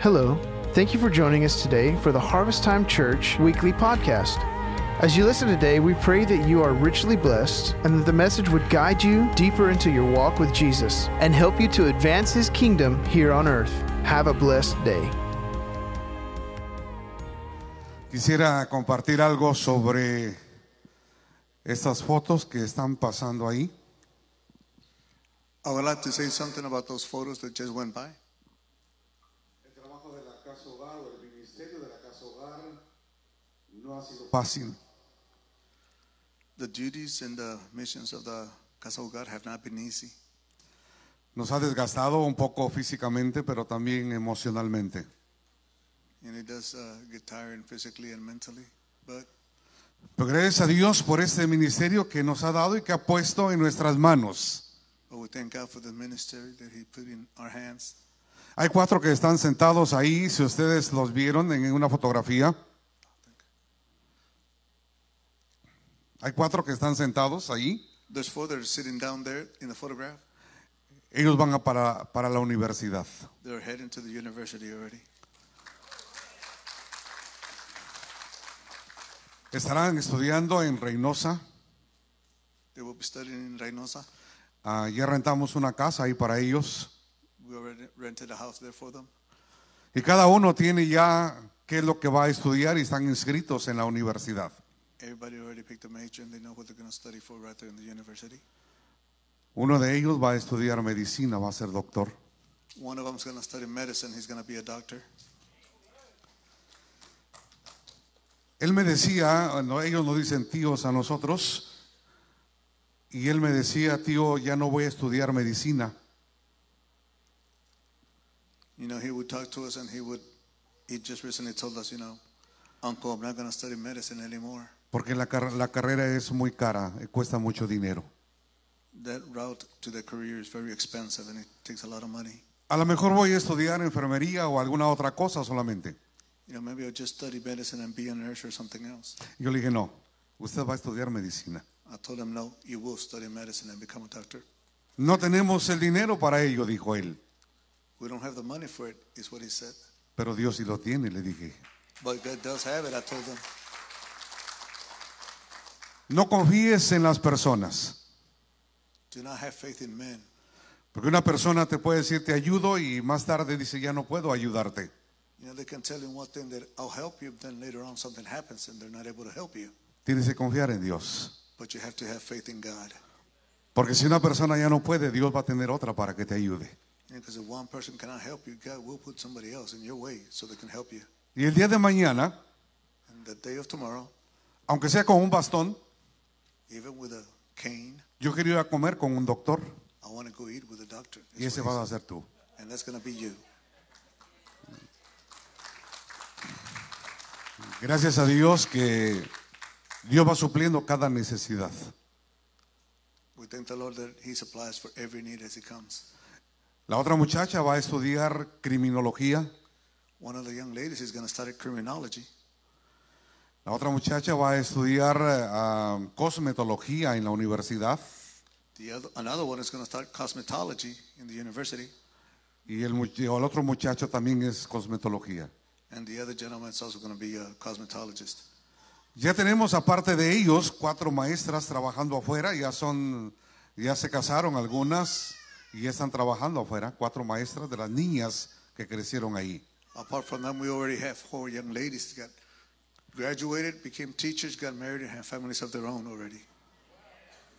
Hello. Thank you for joining us today for the Harvest Time Church weekly podcast. As you listen today, we pray that you are richly blessed and that the message would guide you deeper into your walk with Jesus and help you to advance his kingdom here on earth. Have a blessed day. Quisiera compartir algo sobre estas fotos que están pasando ahí. I would like to say something about those photos that just went by. No ha sido fácil. The duties and the missions of the Casa Hogar have not been easy. Nos ha desgastado un poco físicamente, pero también emocionalmente. And it does uh, get tiring physically and mentally. But Pero gracias a Dios por este ministerio que nos ha dado y que ha puesto en nuestras manos. but we thank God for the ministry that He put in our hands. Hay cuatro que están sentados ahí, si ustedes los vieron en una fotografía. Hay cuatro que están sentados ahí. There's four that are sitting down there in the photograph. Ellos van a para, para la universidad. They're heading to the university already. Estarán estudiando en Reynosa. They will be studying in Reynosa. Ah, ya rentamos una casa ahí para ellos. We already rented a house there for them. Y cada uno tiene ya qué es lo que va a estudiar y están inscritos en la universidad. Everybody already picked a major and they know what they're going to study for right there in the university. Uno de ellos va a estudiar medicina, va a ser doctor. One of them's going to study medicine. He's going to be a doctor. Él me decía, no, ellos nos dicen tíos a nosotros, y él me decía, tío, ya no voy a estudiar medicina, You know, he would talk to us and he would, he just recently told us, you know, Uncle, I'm not going to study medicine anymore. Porque la, car- la carrera es muy cara, eh, cuesta mucho dinero. That route to the career is very expensive and it takes a lot of money. A lo mejor voy a estudiar enfermería o alguna otra cosa solamente. You know, maybe I'll just study medicine and be a nurse or something else. Yo le dije, no, usted va a estudiar medicina. I told him, no, you will study medicine and become a doctor. No tenemos el dinero para ello, dijo él. We don't have the money for it, is what he said. Pero Dios sí lo tiene, le dije. But God does have it, I told him. No confíes en las personas, Do not have faith in men. porque una persona te puede decir te ayudo y más tarde dice ya no puedo ayudarte. Tienes que confiar en Dios. But you have to have faith in God. Porque si una persona ya no puede, Dios va a tener otra para que te ayude. Y el día de mañana, And the day of tomorrow, aunque sea con un bastón, even with a cane, yo quiero ir a comer con un doctor I want to go eat with a doctor. y ese vas a ser tú. And that's going to be you. Gracias a Dios que Dios va supliendo cada necesidad. We thank the Lord that He supplies for every need as He comes. La otra muchacha va a estudiar criminología. One of the young ladies is going to study criminology. La otra muchacha va a estudiar ah, cosmetología en la universidad. The other, another one is going to start cosmetology in the university. Y el, el otro muchacho también es cosmetología. And the other gentleman is also going to be a cosmetologist. Ya tenemos aparte de ellos cuatro maestras trabajando afuera, ya son, ya se casaron algunas y ya están trabajando afuera, cuatro maestras de las niñas que crecieron ahí. Apart from them, we already have four young ladies that graduated, became teachers, got married, and have families of their own already.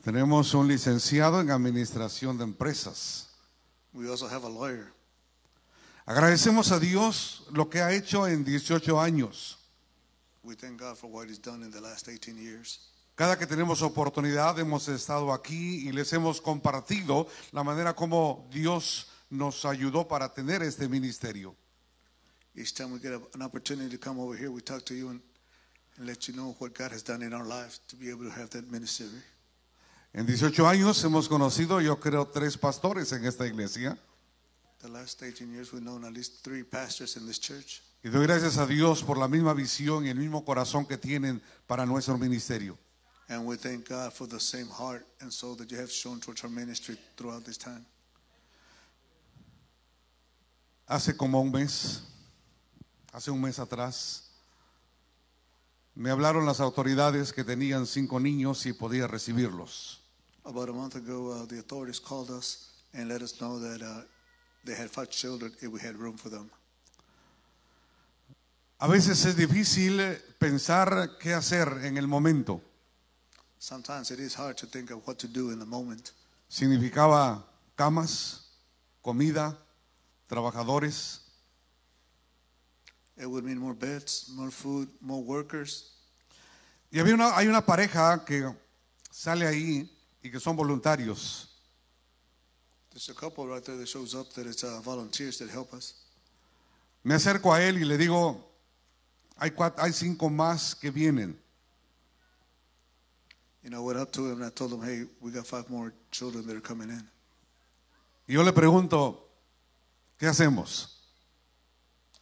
Tenemos un licenciado en administración de empresas. We also have a lawyer. Agradecemos a Dios lo que ha hecho en 18 años. We thank God for what He's done in the last 18 years. Cada que tenemos oportunidad hemos estado aquí y les hemos compartido la manera como Dios nos ayudó para tener este ministerio. Each time we get an opportunity to come over here, we talk to you and, and let you know what God has done in our lives to be able to have that ministry. En 18 años hemos conocido, yo creo, tres pastores en esta iglesia. The last 18 years, we've known at least three pastors in this church. Y doy gracias a Dios por la misma visión y el mismo corazón que tienen para nuestro ministerio. And we thank God for the same heart and soul that you have shown towards our ministry throughout this time. Hace como un mes hace un mes atrás, me hablaron las autoridades que tenían cinco niños y podía recibirlos. About a month ago, uh, the authorities called us and let us know that uh, they had five children if we had room for them. A veces es difícil pensar qué hacer en el momento. Sometimes it is hard to think of what to do in the moment. Significaba camas, comida, trabajadores. It would mean more beds, more food, more workers. Y había una, hay una pareja que sale ahí y que son voluntarios. There's a couple right there that shows up that it's uh, volunteers that help us. Me acerco a él y le digo, hay, cuat- hay cinco más que vienen. You know, I went up to him and I told him, hey, we got five more children that are coming in. Y yo le pregunto, ¿qué hacemos?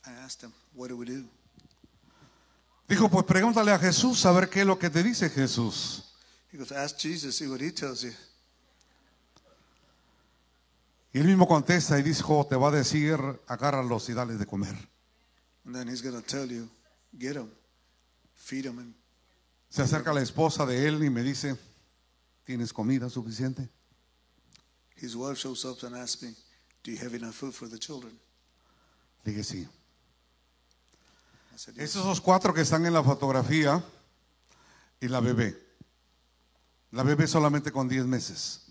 I asked him, what do we do? Dijo, pues pregúntale a Jesús a ver qué es lo que te dice Jesús. He goes, ask Jesus, see what he tells you. Y él mismo contesta y dijo, te va a decir, agárralos y dales de comer. And then he's going to tell you, get them, feed them. And Se acerca la esposa de él y me dice, ¿tienes comida suficiente? his wife shows up and asks me, do you have enough food for the children? Dije, sí. Esos cuatro que están en la fotografía y la bebé. La bebé solamente con 10 meses.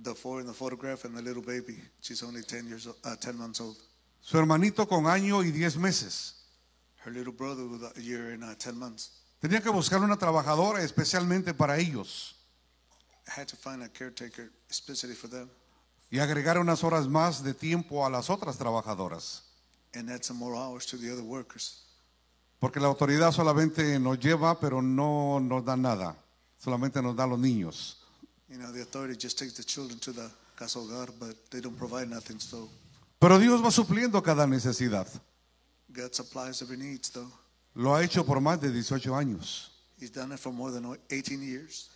The four in the photograph and the little baby. She's only 10 years old, uh, 10 months old. Su hermanito con año y 10 meses. Her little brother with a year and uh, 10 months. Tenía que buscar una trabajadora especialmente para ellos I had to find a caretaker especially for them y agregar unas horas más de tiempo a las otras trabajadoras. And add some more hours to the other workers. Porque la autoridad solamente nos lleva, pero no nos da nada. Solamente nos da los niños. You know, the authority just takes the children to the casa hogar, but they don't provide nothing. So Pero Dios va supliendo cada necesidad. God supplies every needs, though. Lo ha hecho por más de 18 años. He's done it for more than 18 years.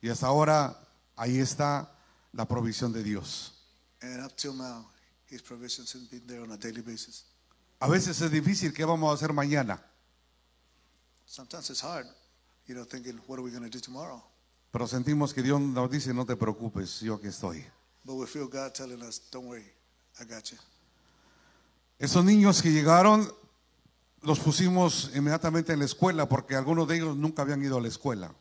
Y hasta ahora ahí está la provisión de Dios. And up till now, his provisions have been there on a daily basis. A veces es difícil, ¿qué vamos a hacer mañana? Sometimes it's hard, you know, thinking, what are we going to do tomorrow? Pero sentimos que Dios nos dice, no te preocupes, yo aquí estoy. But we feel God telling us, don't worry, I got you. Esos niños que llegaron, los pusimos inmediatamente en la escuela porque algunos de ellos nunca habían ido a la escuela.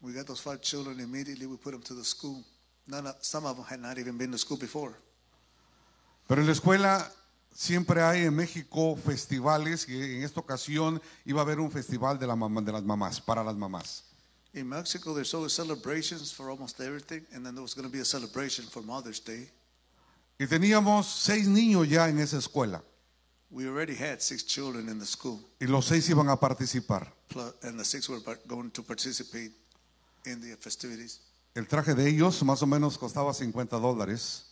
We got those five children, immediately we put them to the school. None of, some of them had not even been to school before. Pero en la escuela siempre hay en México festivales y en esta ocasión iba a haber un festival de, la mamá, de las mamás, para las mamás. In Mexico, there's always celebrations for almost everything, and then there was going to be a celebration for Mother's Day. Y teníamos seis niños ya en esa escuela We already had six children in the school, y los seis iban a participar. and the six were going to participate in the festivities. El traje de ellos más o menos costaba 50 dólares.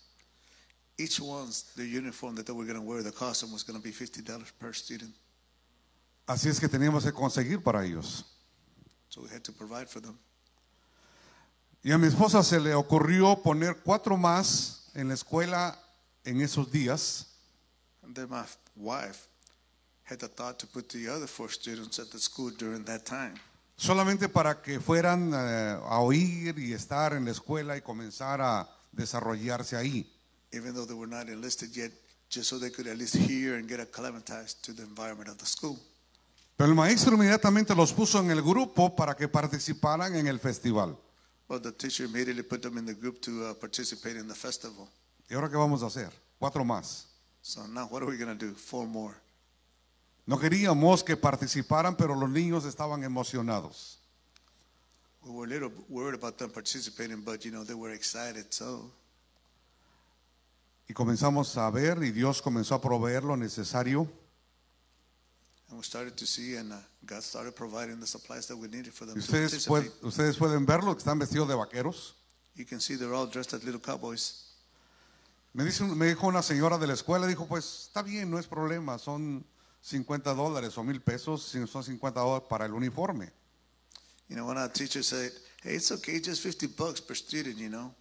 Each one's the uniform that they were going to wear, the costume was going to be fifty dollars per student. Así es que teníamos que conseguir para ellos. So we had to provide for them. Y a mi esposa se le ocurrió poner cuatro más en la escuela en esos días. And then my wife had the thought to put the other four students at the school during that time, solamente para que fueran eh, a oír y estar en la escuela y comenzar a desarrollarse ahí. Even though they were not enlisted yet, just so they could at least hear and get acclimatized to the environment of the school. Pero el maestro inmediatamente los puso en el grupo para que participaran en el festival. Well, the teacher immediately put them in the group to uh, participate in the festival. ¿Y ahora qué vamos a hacer? Cuatro más. So now what are we going to do? Four more. No queríamos que participaran, pero los niños estaban emocionados. We were a little worried about them participating, but you know, they were excited. So Y comenzamos a ver y Dios comenzó a proveer lo necesario. and we started to see, and uh, God started providing the supplies that we needed for them Y to ustedes, participate. pued- ustedes pueden verlo, que están vestidos de vaqueros. You can see they're all dressed as little cowboys. Me, dice, me dijo una señora de la escuela, dijo, pues está bien, no es problema, son 50 dólares o mil pesos, si son 50 dólares para el uniforme. You know, one of our teachers said, "Hey, it's okay, just 50 bucks per student." You know.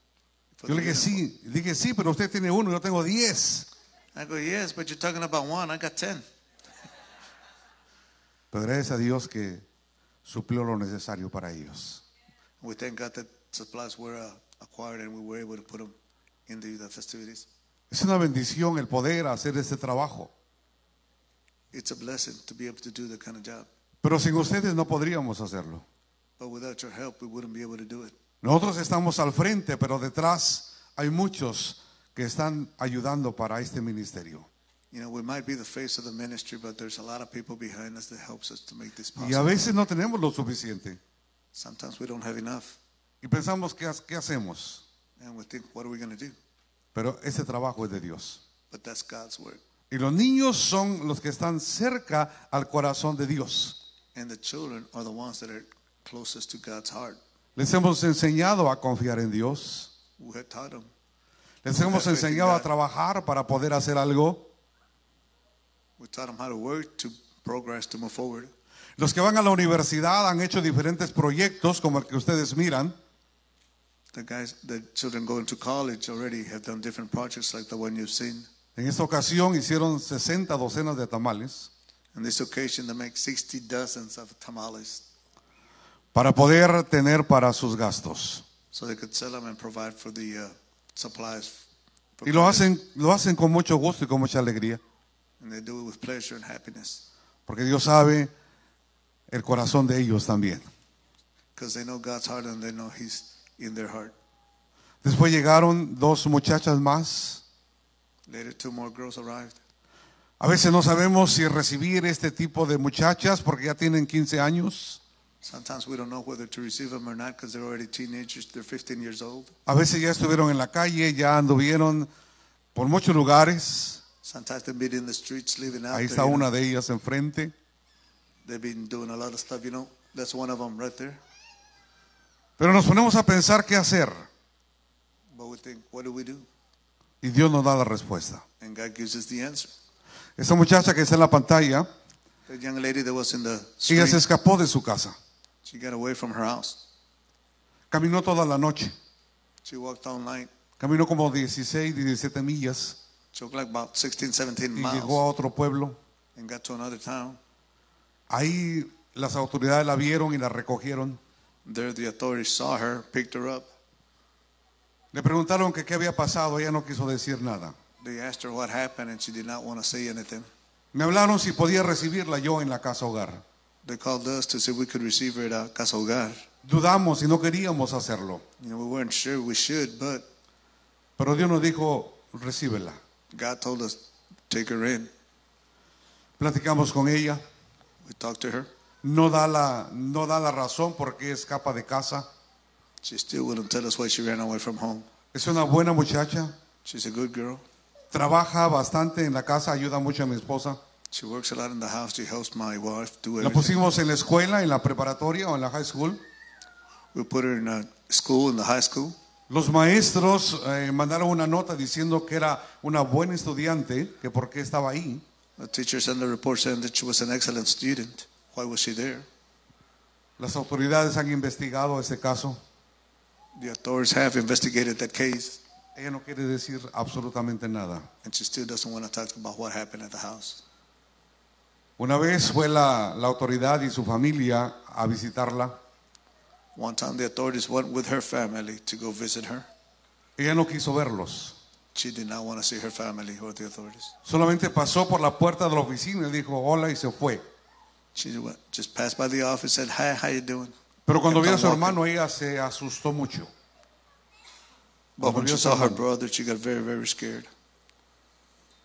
Yo le the dije, uniform." sí, le dije, sí, pero usted tiene uno, yo tengo 10. I go, "Yes, but you're talking about one. I got 10." Pero gracias a Dios que suplió lo necesario para ellos. We thank God that supplies were uh, acquired and we were able to put them into the festivities. Es una bendición el poder hacer este trabajo. It's a blessing to be able to do that kind of job. Pero sin ustedes no podríamos hacerlo. But without your help, we wouldn't be able to do it. Nosotros estamos al frente, pero detrás hay muchos que están ayudando para este ministerio. You know, we might be the face of the ministry, but there's a lot of people behind us that helps us to make this Y a possible. veces no tenemos lo suficiente. Sometimes we don't have enough, Y pensamos, ¿qué, ha- qué hacemos? and we think, what are we going to do? Pero ese trabajo es de Dios. But that's God's work. Y los niños son los que están cerca al corazón de Dios. And the children are the ones that are closest to God's heart. Les hemos enseñado a confiar en Dios. We have taught them. Les hemos in enseñado a trabajar para poder hacer algo. We taught them how to work, to progress, to move forward. Los que van a la universidad han hecho diferentes proyectos como el que ustedes miran. The guys, the children going to college already have done different projects like the one you've seen. En esta ocasión hicieron 60 docenas de tamales On this occasion, they make 60 dozens of tamales para poder tener para sus gastos. so they could sell them and provide for the uh, supplies. for Y lo hacen, lo hacen con mucho gusto y con mucha alegría, And they do it with pleasure and happiness porque Dios sabe el corazón de ellos también. because they know God's heart and they know He's in their heart. Después llegaron dos muchachas más. Later, two more girls arrived. A veces no sabemos si recibir este tipo de muchachas porque ya tienen 15 años. Sometimes we don't know whether to receive them or not because they're already teenagers. They're 15 years old. A veces ya estuvieron en la calle, ya anduvieron por muchos lugares. Sometimes they've been in the streets living out Ahí there. está know. una de ellas enfrente. They've been doing a lot of stuff, you know. That's one of them right there. Pero nos ponemos a pensar qué hacer But we think, what do we do? y Dios nos da la respuesta. And God gives us the answer. Esa muchacha que está en la pantalla, The young lady that was in the ella street, se escapó de su casa. She got away from her house. Caminó toda la noche. She walked all night. Caminó como 16, 17 millas She walked like about 16, 17 y llegó miles a otro pueblo. and got to another town. Ahí las autoridades la vieron y la recogieron. There, the authorities saw her, picked her up. Le preguntaron que qué había pasado, ella no quiso decir nada. They asked her what happened, and she did not want to say anything. Me hablaron si podía recibirla yo en la casa hogar. They called us to see if we could receive her at Casa Hogar. Dudamos y no queríamos hacerlo, You know, we weren't sure we should, but pero Dios nos dijo, recíbela. God told us, take her in. Platicamos con ella, We talked to her. no da la, no da la razón por qué escapa de casa. She still wouldn't tell us why she ran away from home. Es una buena muchacha, She's a good girl. trabaja bastante en la casa, ayuda mucho a mi esposa. She works a lot in the house. She helps my wife do La pusimos en la escuela, en la preparatoria o en la high school. We put her in a school, in the high school. Los maestros eh, mandaron una nota diciendo que era una buena estudiante, que por qué estaba ahí. The teacher sent a report saying that she was an excellent student. Why was she there? Las autoridades han investigado ese caso. The authorities have investigated that case, Ella no quiere decir absolutamente nada. and she still doesn't want to talk about what happened at the house. Una vez fue la, la autoridad y su familia a visitarla. One time, the authorities went with her family to go visit her. Ella no quiso verlos. She did not want to see her family or the authorities. Solamente pasó por la puerta de la oficina y dijo hola y se fue. She went, just passed by the office, said, "Hi, how you doing?" Pero cuando vio a su hermano, ella se asustó mucho. But when she saw her brother, she got very, very scared.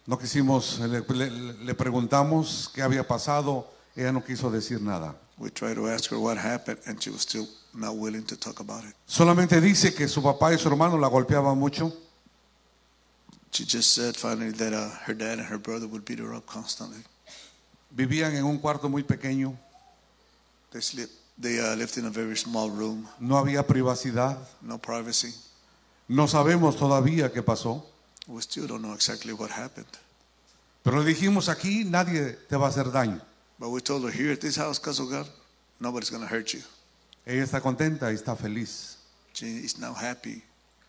No quisimos, le, le- le preguntamos qué había pasado. Ella no quiso decir nada. We tried to ask her what happened, and she was still not willing to talk about it. Solamente dice que su papá y su hermano la golpeaban mucho. She just said finally that uh, her dad and her brother would beat her up constantly. Vivían en un cuarto muy pequeño. They sleep. They uh, lived in a very small room, No había privacidad. no privacy. No sabemos todavía qué pasó. We still don't know exactly what happened. Pero dijimos aquí, nadie te va a hacer daño. But we told her here at this house, Kasogar, nobody's going to hurt you. Ella está contenta y está feliz. She is now happy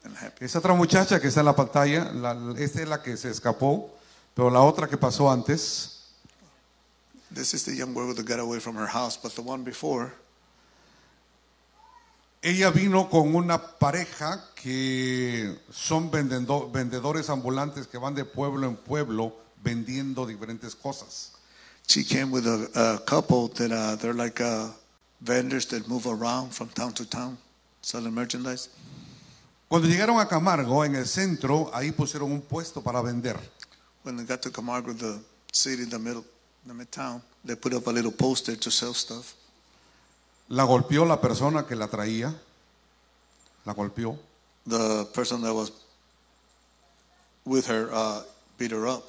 and happy. Esa otra muchacha que está en la pantalla, la- esta es la que se escapó, pero la otra que pasó antes, This is the young girl that got away from her house, but the one before, Ella vino con una pareja que son vendendo- vendedores ambulantes que van de pueblo en pueblo vendiendo diferentes cosas. she came with a, a couple that uh, they're like uh, vendors that move around from town to town selling merchandise. Cuando llegaron a Camargo, en el centro, ahí pusieron un puesto para vender. When they got to Camargo, the city in the middle, the midtown, they put up a little poster to sell stuff. La golpeó la persona que la traía. La golpeó. The person that was with her uh, beat her up.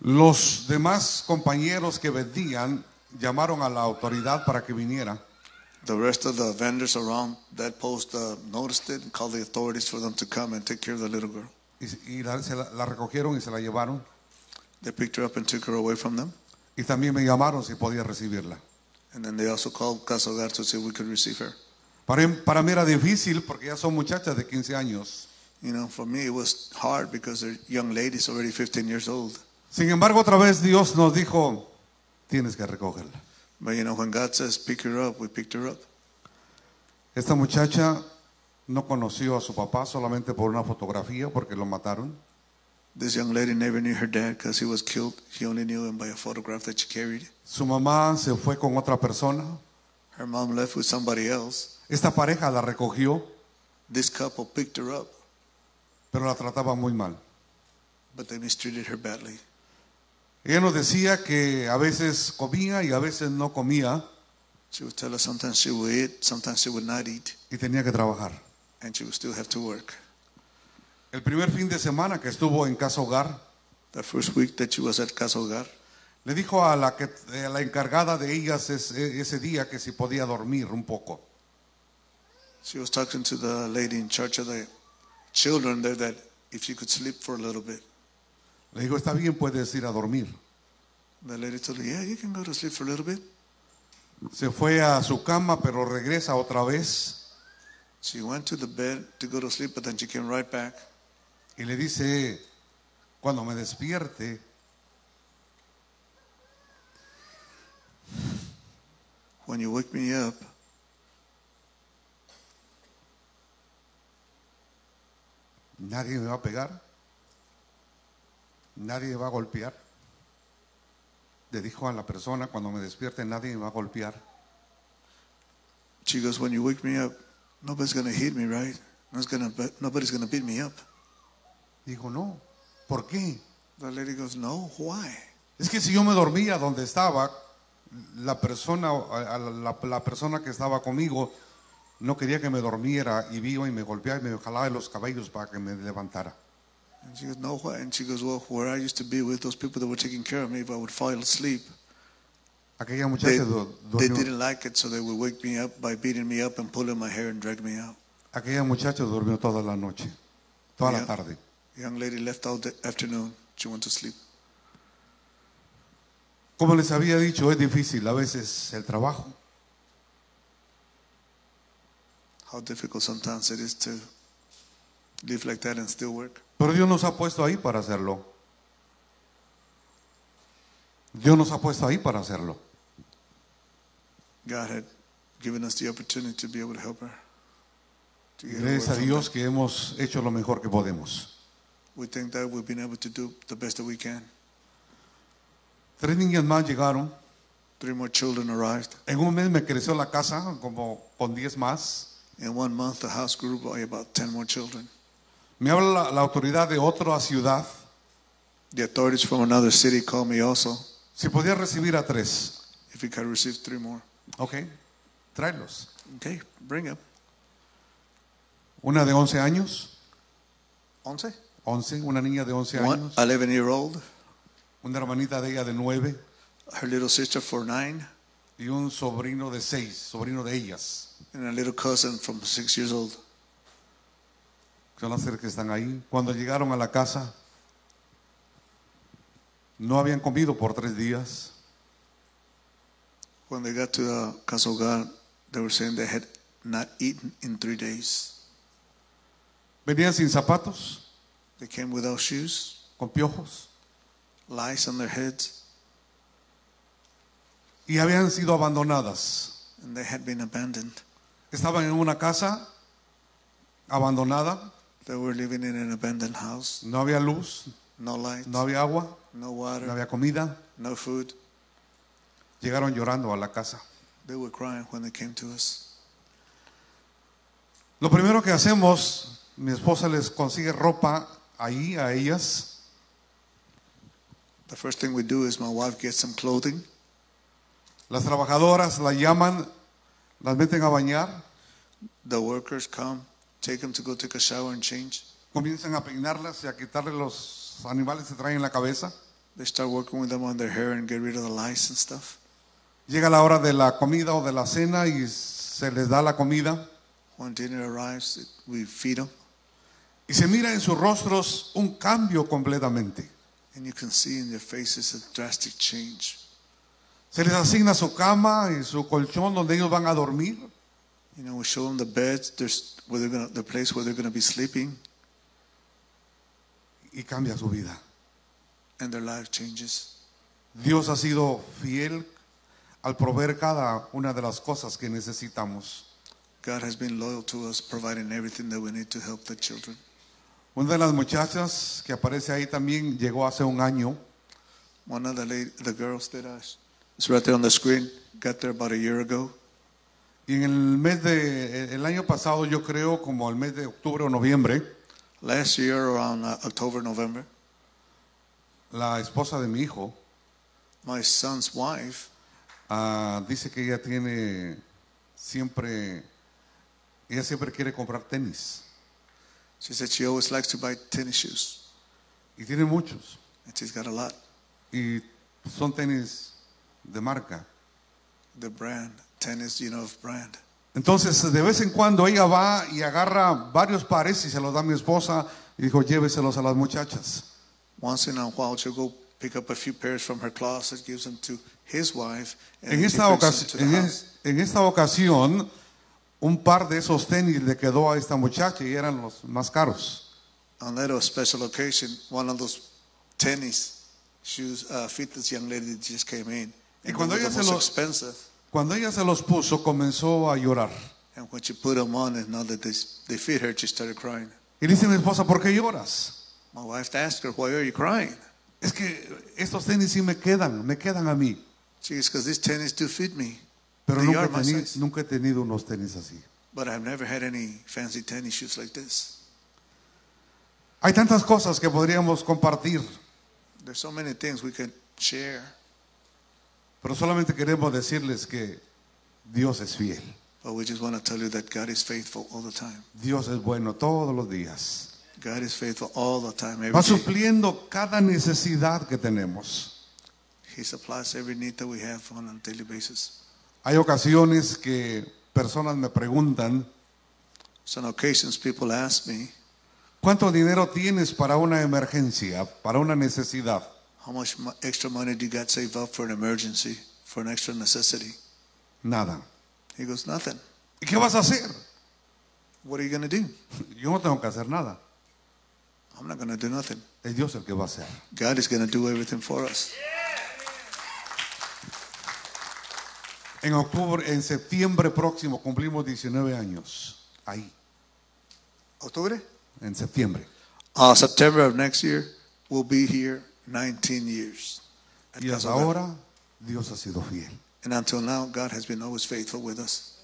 Los demás compañeros que vendían llamaron a la autoridad para que viniera. The rest of the vendors around that post uh, noticed it and called the authorities for them to come and take care of the little girl. Y, y la, se la- la recogieron y se la llevaron. They picked her up and took her away from them. Y también me llamaron si podía recibirla. And then they also called Casa Hogar to see if we could receive her. Para, para mí era difícil porque ya son muchachas de 15 años. You know, for me it was hard because they're young ladies already 15 years old. Sin embargo, otra vez Dios nos dijo, tienes que recogerla. But you know, when God says pick her up, we picked her up. Esta muchacha no conoció a su papá solamente por una fotografía porque lo mataron. This young lady never knew her dad because he was killed. She only knew him by a photograph that she carried. Su mamá se fue con otra persona. Her mom left with somebody else. Esta pareja la recogió, This couple picked her up, pero la trataba muy mal. but they mistreated her badly. Ella nos decía que a veces comía y a veces no comía She would tell us sometimes she would eat, sometimes she would not eat, y tenía que trabajar. and she would still have to work. El primer fin de semana que estuvo en casa hogar, The first week that she was at Casa Hogar, le dijo a la, que, a la encargada de ellas ese, ese día que si podía dormir un poco. she was talking to the lady in charge of the children there that if she could sleep for a little bit. Le dijo, está bien, puedes ir a dormir. The lady told her, Yeah, you can go to sleep for a little bit. Se fue a su cama, pero regresa otra vez She went to the bed to go to sleep, but then she came right back. Y le dice, cuando me despierte, When you wake me up, nadie me va a pegar, nadie me va a golpear. Le dijo a la persona, cuando me despierte, nadie me va a golpear. she goes, When you wake me up, nobody's going to hit me, right? Nobody's going to beat me up. Dijo, no, ¿por qué? The lady goes, No, why? Es que si yo me dormía donde estaba, la persona, la, la persona que estaba conmigo no quería que me dormiera y vio y me golpeaba y me jalaba de los cabellos para que me levantara. And she goes, No, why? And she goes, Well, where I used to be with those people that were taking care of me, if I would fall asleep, Aquella they, muchacha they durmió, didn't like it, so they would wake me up by beating me up and pulling my hair and drag me out. aquella muchacha durmió toda la noche, toda la Yeah. tarde. Young lady left all the afternoon. She went to sleep. Como les había dicho, es difícil a veces el trabajo. How difficult sometimes it is to live like that and still work. Pero Dios nos ha puesto ahí para hacerlo. Dios nos ha puesto ahí para hacerlo. God had given us the opportunity to be able to help her. To Gracias a Dios that. que hemos hecho lo mejor que podemos. We think that we've been able to do the best that we can. Tres niñas más llegaron. Three more children arrived. En un mes me creció la casa como con 10 más. In one month, the house grew by about 10 more children. Me habla la, la autoridad de otra ciudad The authorities from another city called me also si podía recibir a tres. if we could receive three more. Ok, tráelos. Okay, bring them. Una de 11 años, Once? 11, una niña de 11 One años, 11 year old, una hermanita de ella de 9 her little sister for nine, y un sobrino de 6, sobrino de ellas. and a little cousin from six years old. Son las que están ahí. Cuando llegaron a la casa, no habían comido por tres días. When they got to the Casa Hogar, they were saying they had not eaten in three days. Venían sin zapatos, They came without shoes, con piojos, lice on their heads, y habían sido abandonadas. and they had been abandoned. Estaban en una casa abandonada, They were living in an abandoned house, no había luz, no light, no había agua, no water, no había comida. no food. Llegaron llorando a la casa. They were crying when they came to us. Lo primero que hacemos, mi esposa les consigue ropa ahí a ellas. The first thing we do is my wife gets some clothing. Las trabajadoras la llaman, las meten a bañar, The workers come, take them to go take a shower and change. comienzan a peinarlas y a quitarle los animales que traen en la cabeza. They start working with them on their hair and get rid of the lice and stuff. Llega la hora de la comida o de la cena y se les da la comida When dinner arrives, we feed them, y se mira en sus rostros un cambio completamente. and you can see in their faces a drastic change. Se les asigna su cama y su colchón donde ellos van a dormir. You know, we show them the there's where they're gonna, the place where they're going to be sleeping, y cambia su vida. and their life changes. Dios ha sido fiel al proveer cada una de las cosas que necesitamos. God has been loyal to us, providing everything that we need to help the children. Una de las muchachas que aparece ahí también llegó hace un año One of the lady, the girls that uh, is right there on the screen got there about a year ago. y en el mes de el año pasado yo creo como el mes de octubre o noviembre Last year, around uh, October, November, la esposa de mi hijo my son's wife ah, dice que ella tiene siempre ella siempre quiere comprar tenis she said she always likes to buy tennis shoes, y tiene muchos and she's got a lot. y son tenis de marca The brand tennis, you know, of brand. Entonces, de vez en cuando ella va y agarra varios pares y se los da a mi esposa y dijo, lléveselos a las muchachas. Once in a while, she'll go pick up a few pairs from her closet, gives them to his wife, and En esta, them to the en, house. en esta ocasión, un par de esos tenis le quedó a esta muchacha y eran los más caros. On that special occasion, one of those tennis shoes uh, fit this young lady that just came in. Y And cuando ella se most lo- expensive. Cuando ella se los puso, comenzó a llorar. And when she put them on and now that they, they fit her, she started crying. Y dice mi esposa, ¿por qué lloras? My wife asked her, why are you crying? Es que estos tenis sí me quedan, me quedan a mí. She because these tennis do fit me. Pero nunca he, my teni- size. nunca he tenido unos tenis así. But I've never had any fancy tennis shoes like this. Hay tantas cosas que podríamos compartir. There's so many things we can share, Pero solamente queremos decirles que Dios es fiel. but we just want to tell you that God is faithful all the time. Dios es bueno todos los días. God is faithful all the time. Every Va supliendo cada necesidad que tenemos. He supplies every need that we have on a daily basis. Hay ocasiones que personas me preguntan, So on occasions, people ask me, ¿cuánto dinero tienes para una emergencia, para una necesidad? how much extra money do you got saved up for an emergency, for an extra necessity? Nada. He goes, nothing. ¿Y qué vas a hacer? What are you going to do? Yo no tengo que hacer nada. I'm not going to do nothing. Es Dios el que va a hacer. God is going to do everything for us. En octubre, en septiembre próximo cumplimos 19 años. Ahí, October? en septiembre. Uh, September of next year, we'll be here 19 years. Y hasta ahora Dios ha sido fiel. And until now, God has been always faithful with us.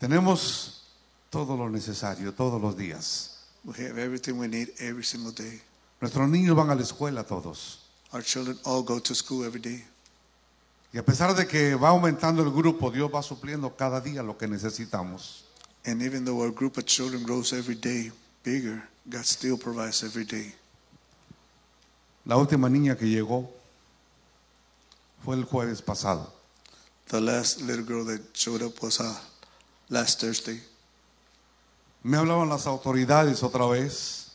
Tenemos todo lo necesario todos los días. We have everything we need every single day. Nuestros niños van a la escuela todos. Our children all go to school every day. Y a pesar de que va aumentando el grupo, Dios va supliendo cada día lo que necesitamos. And even though our group of children grows every day bigger, God still provides every day. La última niña que llegó fue el jueves pasado. The last little girl that showed up was uh, last Thursday. Me hablaban las autoridades otra vez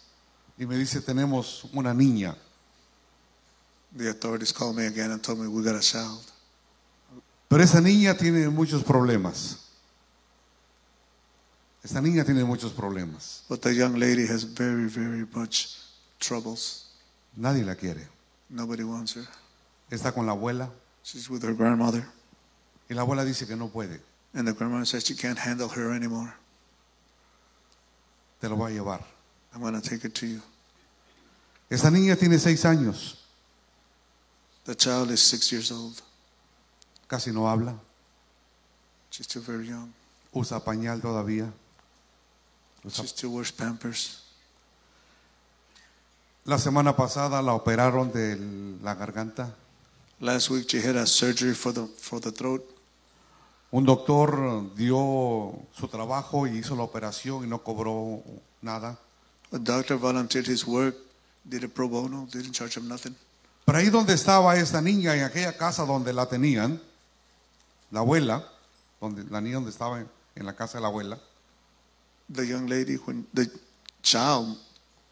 y me dice, tenemos una niña. The authorities called me again and told me we got a child. Pero esa niña tiene muchos problemas. Esta niña tiene muchos problemas. But the young lady has very, very much troubles. Nadie la quiere. Nobody wants her. Está con la abuela, She's with her grandmother. Y la abuela dice que no puede, And the grandmother says she can't handle her anymore. te lo va a llevar. I'm going to take it to you. Esta niña tiene seis años, The child is six years old. Casi no habla, She's still very young. usa pañal todavía. Usa- She still wears pampers. La semana pasada la operaron de la garganta. Last week she had a surgery for the for the throat. Un doctor dio su trabajo y hizo la operación y no cobró nada. A doctor volunteered his work, did it pro bono, didn't charge him nothing. Pero ahí donde estaba esta niña, en aquella casa donde la tenían, la abuela, donde, la niña donde estaba en, en la casa de la abuela, The young lady, when the child,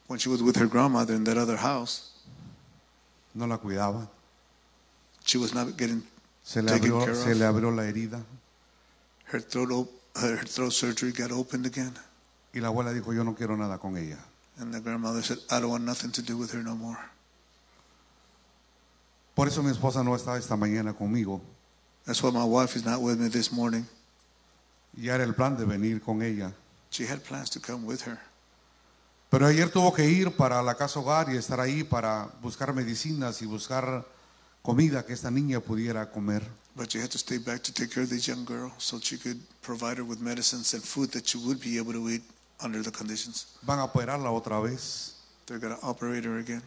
when she was with her grandmother in that other house, no la cuidaba. she was not getting Se le taken abrió, care se of. le abrió la herida Her throat, op- her, her throat surgery got opened again, y la abuela dijo, yo no quiero nada con ella. and the grandmother said, "I don't want nothing to do with her no more." Por eso mi esposa no está esta mañana conmigo. That's why my wife is not with me this morning. Ya era el plan de venir con ella. She had plans to come with her, Pero ayer tuvo que ir para la casa hogar y estar ahí para buscar medicinas y buscar comida que esta niña pudiera comer. but she had to stay back to take care of this young girl so she could provide her with medicines and food that she would be able to eat under the conditions. Van a operarla otra vez, They're going to operate her again.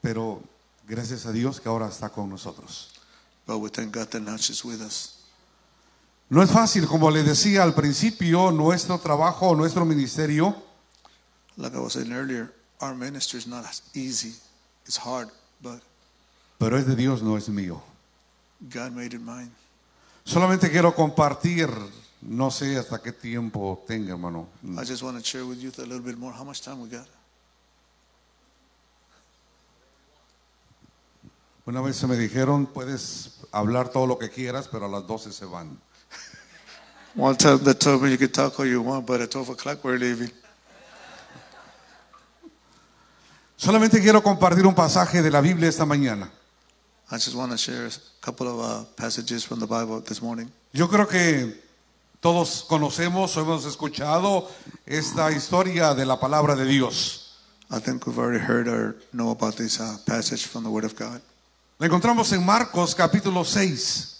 pero gracias a Dios que ahora está con nosotros. But we thank God that now she's with us. No es fácil, como le decía al principio, nuestro trabajo, nuestro ministerio Like I was saying earlier, our ministry is not as easy. It's hard, but pero es de Dios, no es mío. God made it mine. Solamente quiero compartir, no sé hasta qué tiempo tenga, hermano. I just want to share with you a little bit more. How much time we got? Una vez se me dijeron, puedes hablar todo lo que quieras, pero a las 12 se van. One time they told me you could talk all you want, but at 12 o'clock we're leaving. Solamente quiero compartir un pasaje de la Biblia esta mañana. I just want to share a couple of uh, passages from the Bible this morning. Yo creo que todos conocemos o hemos escuchado esta historia de la palabra de Dios. I think we've already heard or know about this uh, passage from the Word of God. La encontramos en Marcos capítulo 6,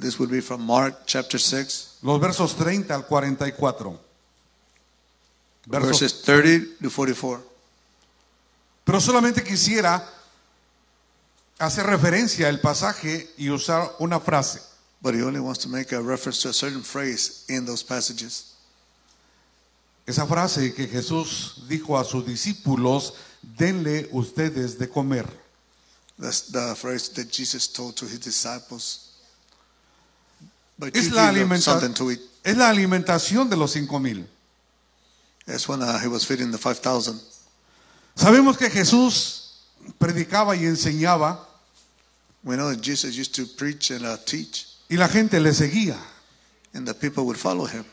This would be from Mark chapter 6, los versos 30 al 44. Versos- verses 30 to 44. Pero solamente quisiera hacer referencia al pasaje y usar una frase. But he only wants to make a reference to a certain phrase in those passages. Esa frase que Jesús dijo a sus discípulos, denle ustedes de comer. That's the phrase that Jesus told to his disciples. But Es la, something to eat. es la alimentación de los cinco mil. That's when uh, he was feeding the 5,000. Sabemos que Jesús predicaba y enseñaba We know that Jesus used to preach and uh, teach, y la gente le seguía. and the people would follow him.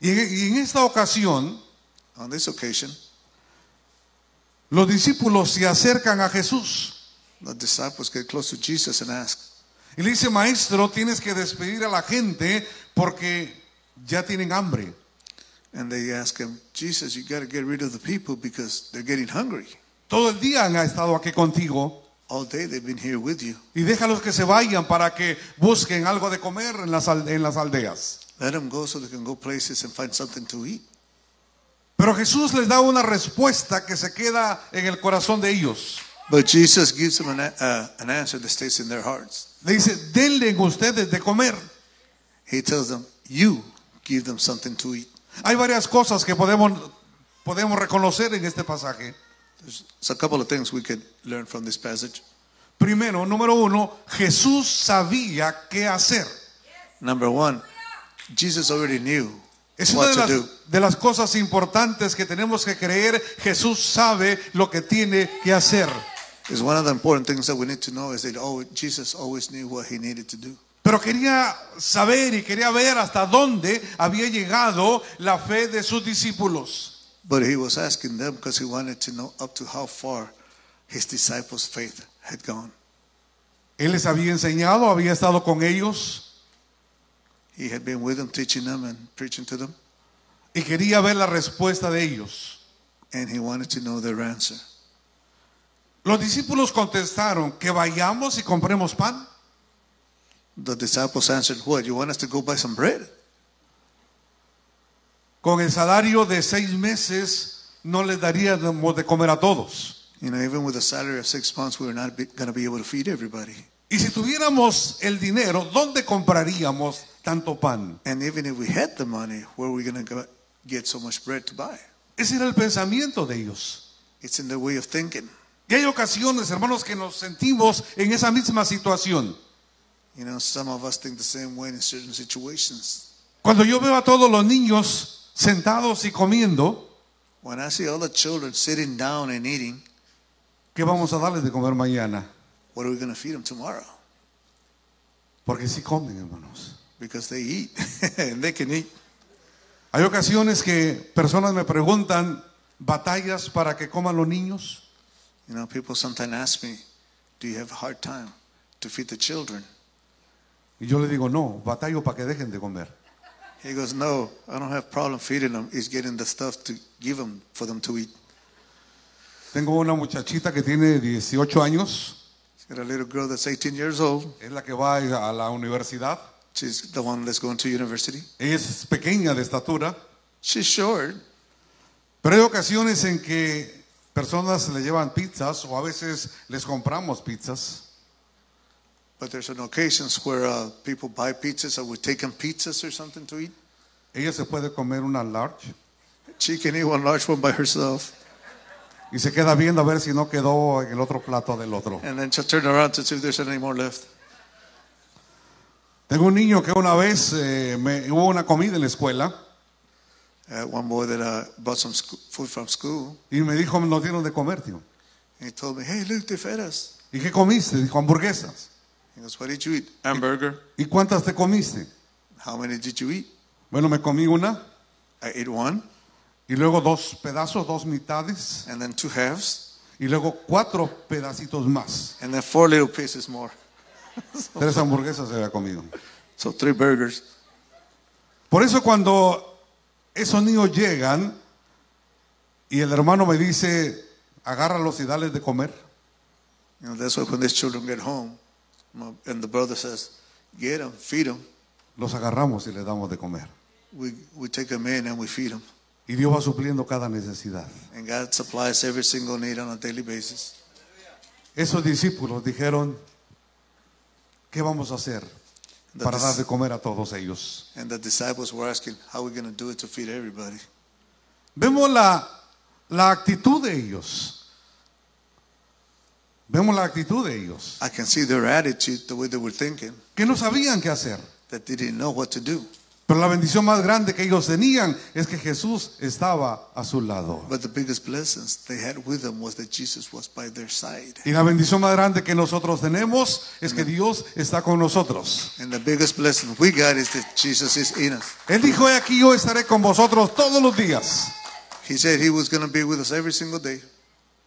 Y en, y en esta ocasión, On this occasion, los discípulos se acercan a Jesús the disciples get close to Jesus and ask, y le dice, maestro, tienes que despedir a la gente porque ya tienen hambre. and they ask him, Jesus, you got to get rid of the people because they're getting hungry. Todo el día han estado aquí contigo All day they've been here with you. y déjalos que se vayan para que busquen algo de comer en las, en las aldeas. Let them go so they can go places and find something to eat. Pero Jesús les da una respuesta que se queda en el corazón de ellos. But Jesus gives them an, uh, an answer that stays in their hearts. Le dice, denle ustedes de comer. He tells them, You give them something to eat. Hay varias cosas que podemos, podemos reconocer en este pasaje. There's a couple of things we could learn from this passage. Primero, número uno, Jesús sabía qué hacer. Number one, Jesus already knew Es una what de las, de las cosas importantes que tenemos que creer. Jesús sabe lo que tiene que hacer. Is one of the important things that we need to know is that oh, Jesus always knew what he needed to do. Pero quería saber y quería ver hasta dónde había llegado la fe de sus discípulos. But he was asking them because he wanted to know up to how far his disciples' faith had gone. Él les había enseñado, había estado con ellos He had been with them, teaching them and preaching to them, y quería ver la respuesta de ellos. and he wanted to know their answer. Los discípulos contestaron que vayamos y compremos pan. The disciples answered, What? You want us to go buy some bread? Con el salario de seis meses no les daríamos de comer a todos. You know, even with a salary of six months, we were not going to be able to feed everybody. Y si tuviéramos el dinero, ¿dónde compraríamos tanto pan? And even if we had the money, where are we going to get so much bread to buy? Ese era el pensamiento de ellos. It's in the way of thinking. Y hay ocasiones, hermanos, que nos sentimos en esa misma situación. You know, some of us think the same way in certain situations. Cuando yo veo a todos los niños sentados y comiendo, When I see all the children sitting down and eating, ¿qué vamos a darles de comer mañana? what are we going to feed them tomorrow? Porque sí comen, hermanos. Because they eat and they can eat. Hay ocasiones que personas me preguntan, ¿batallas para que coman los niños? You know, people sometimes ask me, Do you have a hard time to feed the children? Y yo le digo, no, batallo para que dejen de comer. He goes, No, I don't have problem feeding them. It's getting the stuff to give them for them to eat. Tengo una muchachita que tiene 18 años, He's got a little girl that's 18 years old. es la que va a la universidad. She's the one that's going to university. Ella es pequeña de estatura, She's short, pero hay ocasiones en que personas le llevan pizzas o a veces les compramos pizzas. but there's an occasions where uh, people buy pizzas or we take them pizzas or something to eat. Ella se puede comer una large She can eat one large one by herself. y se queda viendo a ver si no quedó en el otro plato del otro. And then she'll turn around to see if there's any more left. Tengo un niño que una vez eh, me, hubo una comida en la escuela Uh, one boy that uh, bought some food from school, y me dijo, nos dieron de comer, tío. and he told me, Hey, look, they fed us. ¿Y qué comiste? Dijo, hamburguesas. He goes, What did you eat? Hamburger. ¿Y cuántas te comiste? How many did you eat? Bueno, me comí una I ate one, y luego dos pedazos, dos mitades and then two halves, y luego cuatro pedacitos más. and then four little pieces more. Tres hamburguesas había comido. So three burgers. Por eso cuando esos niños llegan y el hermano me dice, agárralos y dales de comer, You know, that's why when these children get home, and the brother says, Get them, feed them. los agarramos y les damos de comer. We, we take them in and we feed them. Y Dios va supliendo cada necesidad. And God supplies every single need on a daily basis. Esos discípulos dijeron, ¿qué vamos a hacer para dar de comer a todos ellos? And the disciples were asking, How are we going to do it to feed everybody? Vemos la, la actitud de ellos. Vemos la actitud de ellos, I can see their attitude, the way they were thinking, que no sabían qué hacer. that they didn't know what to do. Pero la bendición más grande que ellos tenían es que Jesús estaba a su lado. But the biggest blessings they had with them was that Jesus was by their side. Y la bendición más grande que nosotros tenemos es que Dios está con nosotros. And the biggest blessing we got is that Jesus is in us. Él dijo, "He aquí yo estaré con vosotros todos los días. He said he was going to be with us every single day.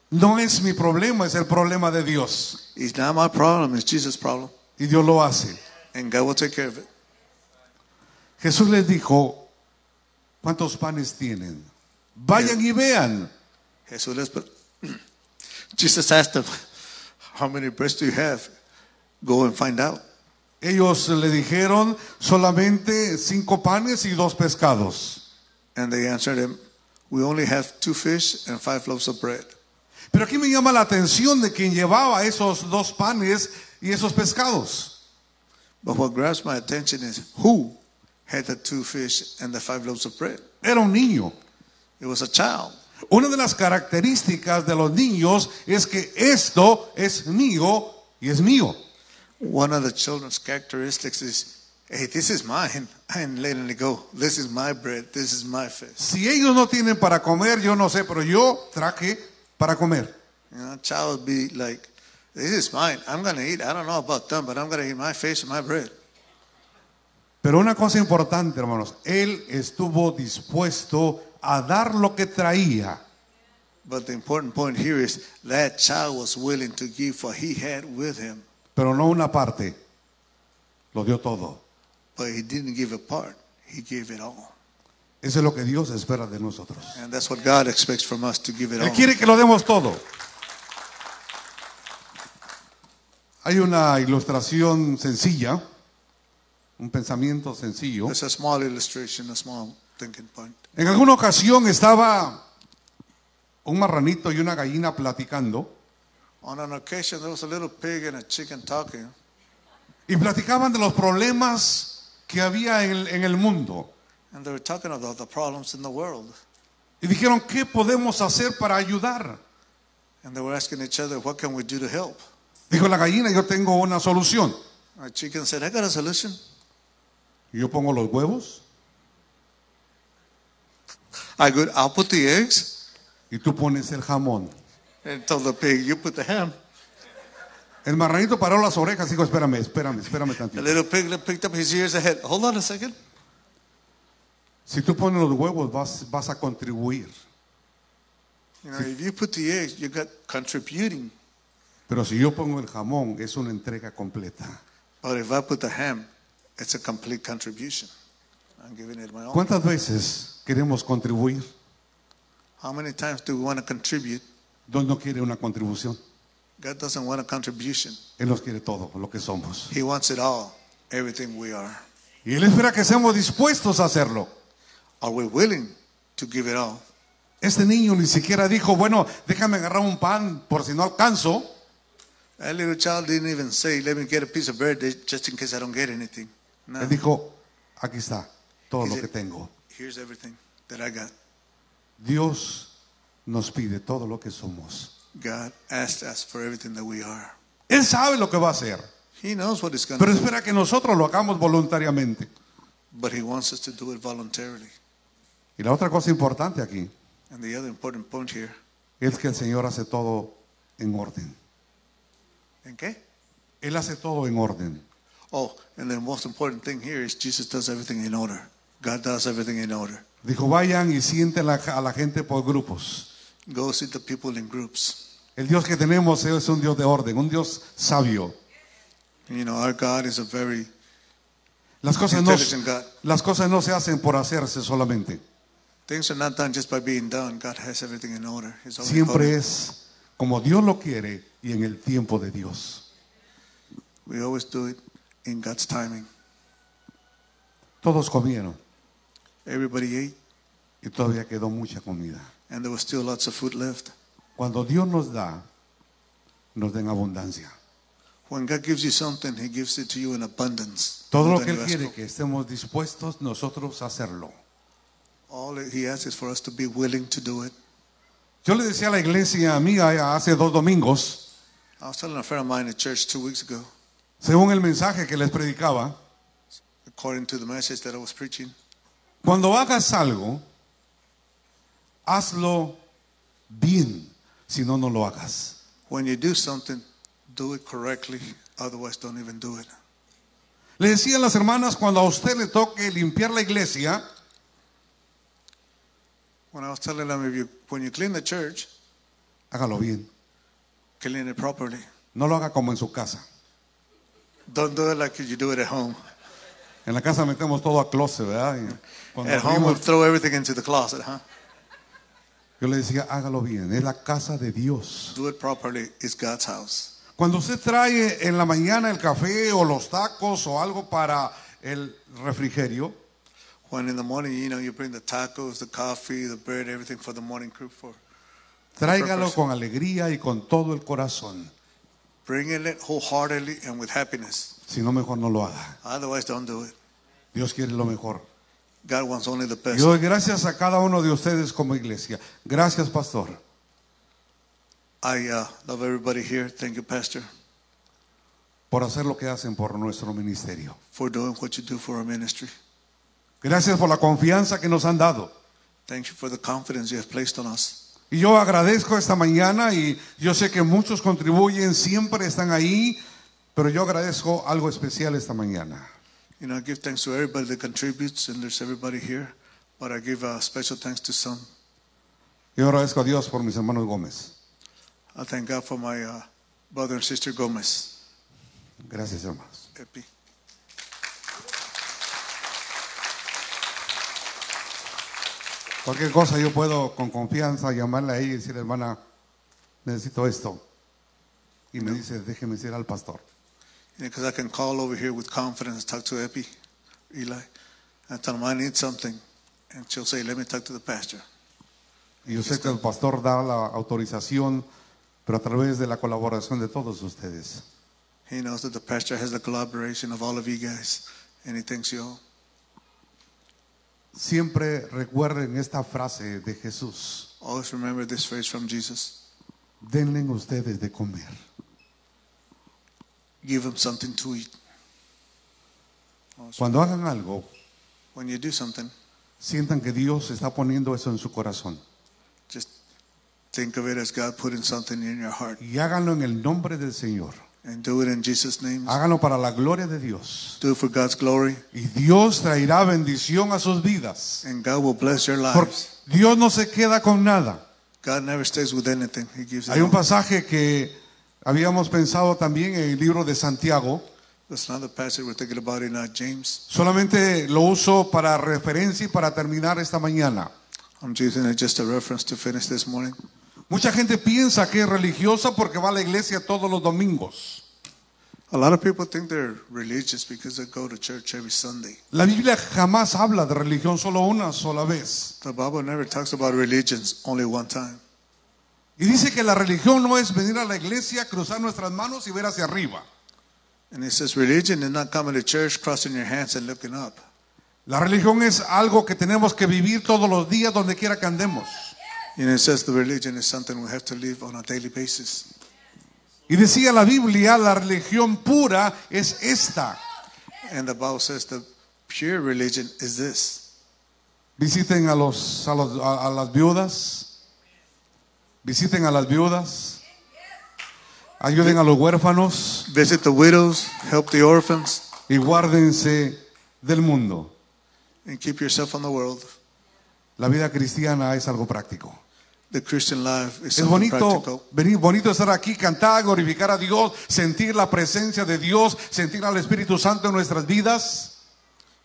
No es mi problema, es el problema de Dios. It's not my problem, it's Jesus' problem. Y Dios lo hace. And God will take care of it. Jesús les dijo, ¿cuántos panes tienen? Vayan y vean. Jesus, let's put, Jesus asked them, How many breasts do you have? Go and find out. Ellos le dijeron solamente cinco panes y dos pescados. And they answered him, We only have two fish and five loaves of bread. Pero aquí me llama la atención de quien llevaba esos dos panes y esos pescados. But what grabs my attention is who had the two fish and the five loaves of bread? Era un niño. It was a child. Una de las características de los niños es que esto es mío y es mío. One of the children's characteristics is, Hey, this is mine. I ain't letting it go. This is my bread. This is my fish. Si ellos no tienen para comer, yo no sé, pero yo traje para comer. You know, a child would be like, This is mine. I'm going to eat. I don't know about them, but I'm going to eat my fish and my bread. Pero una cosa importante, hermanos, él estuvo dispuesto a dar lo que traía. But the important point here is that child was willing to give what he had with him. pero no una parte. Lo dio todo. But he didn't give a part, he gave it all. Eso es lo que Dios espera de nosotros. And that's what God expects from us to give it Él all. quiere que lo demos todo. Hay una ilustración sencilla, un pensamiento sencillo. It's a small illustration, a small thinking point. En alguna ocasión estaba un marranito y una gallina platicando On an occasion, there was a little pig and a chicken talking, y platicaban de los problemas que había en el, en el mundo. and they were talking about the problems in the world. Y dijeron, ¿qué podemos hacer para ayudar? And they were asking each other, What can we do to help? Dijo la gallina, yo tengo una solución. A chicken said, I got a solution. Yo pongo los huevos I go, I'll put the eggs. y tú pones el jamón. And told the pig, You put the ham. El marranito paró las orejas y dijo, espérame, espérame, espérame The tantito. little pig picked up his ears ahead. Hold on a second. Si tú pones los huevos vas, vas a contribuir. You know, if you put the eggs, you got contributing. Pero si yo pongo el jamón es una entrega completa. But if I put the ham, it's a complete contribution. I'm giving it my all. ¿Cuántas veces queremos contribuir? How many times do we want to contribute? Dios no quiere una contribución. God doesn't want a contribution. Él nos quiere todo, lo que somos. He wants it all, everything we are. Y Él espera que seamos dispuestos a hacerlo. Are we willing to give it all? Este niño ni siquiera dijo, bueno, déjame agarrar un pan por si no alcanzo. That little child didn't even say, Let me get a piece of bread just in case I don't get anything. No. Él dijo, aquí está todo He lo said, que tengo. Here's everything that I got. Dios nos pide todo lo que somos. God asked us for everything that we are. Él sabe lo que va a hacer, He knows what pero do, espera que nosotros lo hagamos voluntariamente. but He wants us to do it voluntarily. Y la otra cosa importante aquí And the other important point here, es que el Señor hace todo en orden. ¿en qué? Él hace todo en orden. Oh, and the most important thing here is Jesus does everything in order. God does everything in order. Dijo, vayan y sienten a la gente por grupos. Go see the people in groups. El Dios que tenemos es un Dios de orden, un Dios sabio. You know, our God is a very Las cosas no, God. las cosas no se hacen por hacerse solamente. Things are not done just by being done. God has everything in order. Already Siempre es como Dios lo quiere y en el tiempo de Dios. We always do it in God's timing. Todos comieron Everybody ate, y todavía quedó mucha comida. and there was still lots of food left. Cuando Dios nos da, nos da en abundancia. When God gives you something, He gives it to you in abundance. Todo lo que Él quiere que estemos dispuestos nosotros a hacerlo. All He asks is for us to be willing to do it. Yo le decía a la iglesia amiga hace dos domingos, I was telling a friend of mine at church two weeks ago, según el mensaje que les predicaba, according to the message that I was preaching, cuando hagas algo, hazlo bien, si no, no lo hagas. when you do something, do it correctly. Otherwise, don't even do it. Le decía a las hermanas, cuando a usted le toque limpiar la iglesia, When I was telling them, if you, when you clean the church, hágalo bien. clean it properly. No lo haga como en su casa. Don't do it like you do it at home. En la casa metemos todo a closet, ¿verdad? Y cuando At home, we abrimos- throw everything into the closet, huh? yo le decía, hágalo bien. Es la casa de Dios. Do it properly. It's God's house. Cuando usted trae en la mañana el café o los tacos o algo para el refrigerio, When in the morning, you know, you bring the tacos, the coffee, the bread, everything for the morning crew for. tráigalo con alegría y con todo el corazón. Bringing it wholeheartedly and with happiness. Si no, mejor no lo haga. Otherwise, don't do it. Dios quiere lo mejor. God wants only the best. Y doy gracias a cada uno de ustedes como iglesia. Gracias, pastor. I uh, love everybody here. Thank you, Pastor, por hacer lo que hacen por nuestro ministerio. for doing what you do for our ministry. Gracias por la confianza que nos han dado. Thank you for the confidence you have placed on us. Y yo agradezco esta mañana y yo sé que muchos contribuyen, siempre están ahí, pero yo agradezco algo especial esta mañana. You know, I give thanks to everybody that contributes, and there's everybody here. But I give uh, special thanks to some. Yo agradezco a Dios por mis hermanos Gómez. I thank God for my uh, brother and sister Gomez. Gracias, hermanos. Epi. Cualquier cosa yo puedo con confianza llamarle a ella y decir, hermana, necesito esto. Y me dice, déjeme decir al pastor. Because I can call over here with confidence, talk to Epi, Eli, and tell him I need something. And she'll say, let me talk to the pastor. Y yo sé que el pastor da la autorización, pero a través de la colaboración de todos ustedes. He knows that the pastor has the collaboration of all of you guys, and he thanks you all. Siempre recuerden esta frase de Jesús. Always remember this phrase from Jesus Denle ustedes de comer. give him something to eat. Cuando hagan algo, When you do something, sientan que Dios está poniendo eso en su corazón. just think of it as God putting something in your heart Y háganlo en el nombre del Señor. And do it in Jesus' name. Háganlo para la gloria de Dios. Do it for God's glory, Y Dios traerá bendición a sus vidas. and God will bless your Porque lives. Dios no se queda con nada. God never stays with anything, He gives it Hay un pasaje que habíamos pensado también en el libro de Santiago. That's another passage we're thinking about in uh, James. Solamente lo uso para referencia y para terminar esta mañana. I'm using it just a reference to finish this morning. Mucha gente piensa que es religiosa porque va a la iglesia todos los domingos. A lot of people think they're religious because they go to church every Sunday. La Biblia jamás habla de religión solo una sola vez. The Bible never talks about religions only one time. Y dice que la religión no es venir a la iglesia, cruzar nuestras manos y ver hacia arriba. And it says religion is not coming to church, crossing your hands and looking up. La religión es algo que tenemos que vivir todos los días donde quiera que andemos. Know, it says the religion is something we have to live on a daily basis. Y decía la Biblia, la religión pura es esta. And the Bible says the pure religion is this. Visiten a, los, a, los- a- a las viudas. Visiten a las viudas. Ayuden a los huérfanos Visit the widows, help the orphans, y guárdense del mundo. and keep yourself from the world. La vida cristiana es algo práctico. The Christian life is Es bonito, venir, bonito estar aquí, cantar, glorificar a Dios, sentir la presencia de Dios, sentir al Espíritu Santo en nuestras vidas.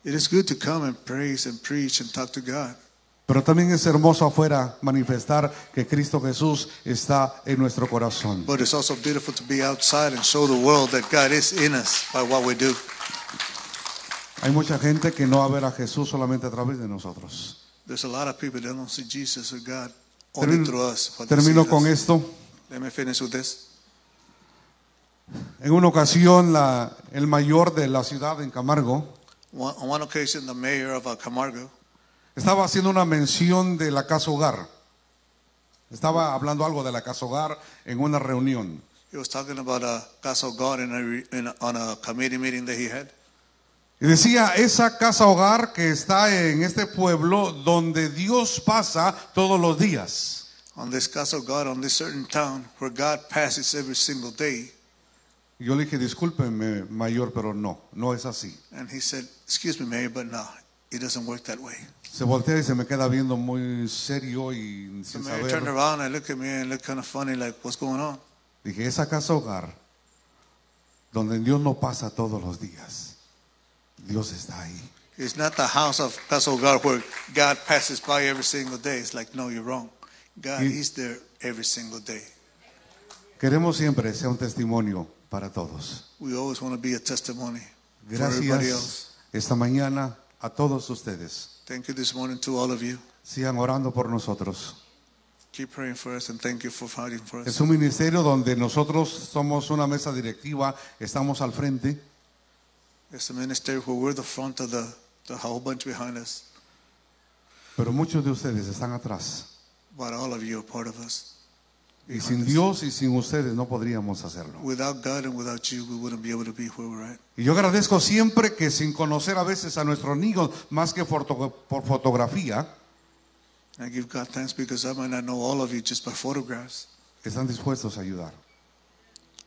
It is good to come and praise and preach and talk to God. Pero también es hermoso afuera manifestar que Cristo Jesús está en nuestro corazón. But it's also beautiful to be outside and show the world that God is in us by what we do. Hay mucha gente que no va a ver a Jesús solamente a través de nosotros. There's a lot of people that don't see Jesus or God Termino, termino con esto. Let me finish with this. En una ocasión, la- el mayor de la ciudad en Camargo One, on one occasion, the mayor of uh, Camargo estaba haciendo una mención de la casa hogar. Estaba hablando algo de la casa hogar en una reunión. he was talking about a casa of God in a, in a, on a committee meeting that he had. Y decía, esa casa hogar que está en este pueblo donde Dios pasa todos los días. On this casa of God, on this certain town where God passes every single day. Yo le dije, discúlpeme, mayor, pero no, no es así. And he said, Excuse me, Mayor, but no, it doesn't work that way. Se voltea y se me queda viendo muy serio y The sin turned around and looked at me and looked kind of funny, like, What's going on? Dije, esa casa hogar donde Dios no pasa todos los días. Dios está ahí. It's not the house of Casa of God where God passes by every single day. It's like, No, you're wrong. God, Y- He's there every single day. Queremos siempre ser un testimonio para todos. We always want to be a testimony for everybody else. Gracias esta mañana a todos ustedes. Thank you this morning to all of you. Sigan orando por nosotros. Keep praying for us and thank you for fighting for Es us. un ministerio donde nosotros somos una mesa directiva, estamos al frente, It's a ministry where we're the front of the, the whole bunch behind us, pero muchos de ustedes están atrás. but all of you are part of us. Y sin Dios y sin ustedes no podríamos hacerlo. Without God and without you, we wouldn't be able to be where we're at. Y yo agradezco siempre que sin conocer a veces a nuestros niños más que foto- por fotografía, I give God thanks because I might not know all of you just by photographs. están dispuestos a ayudar.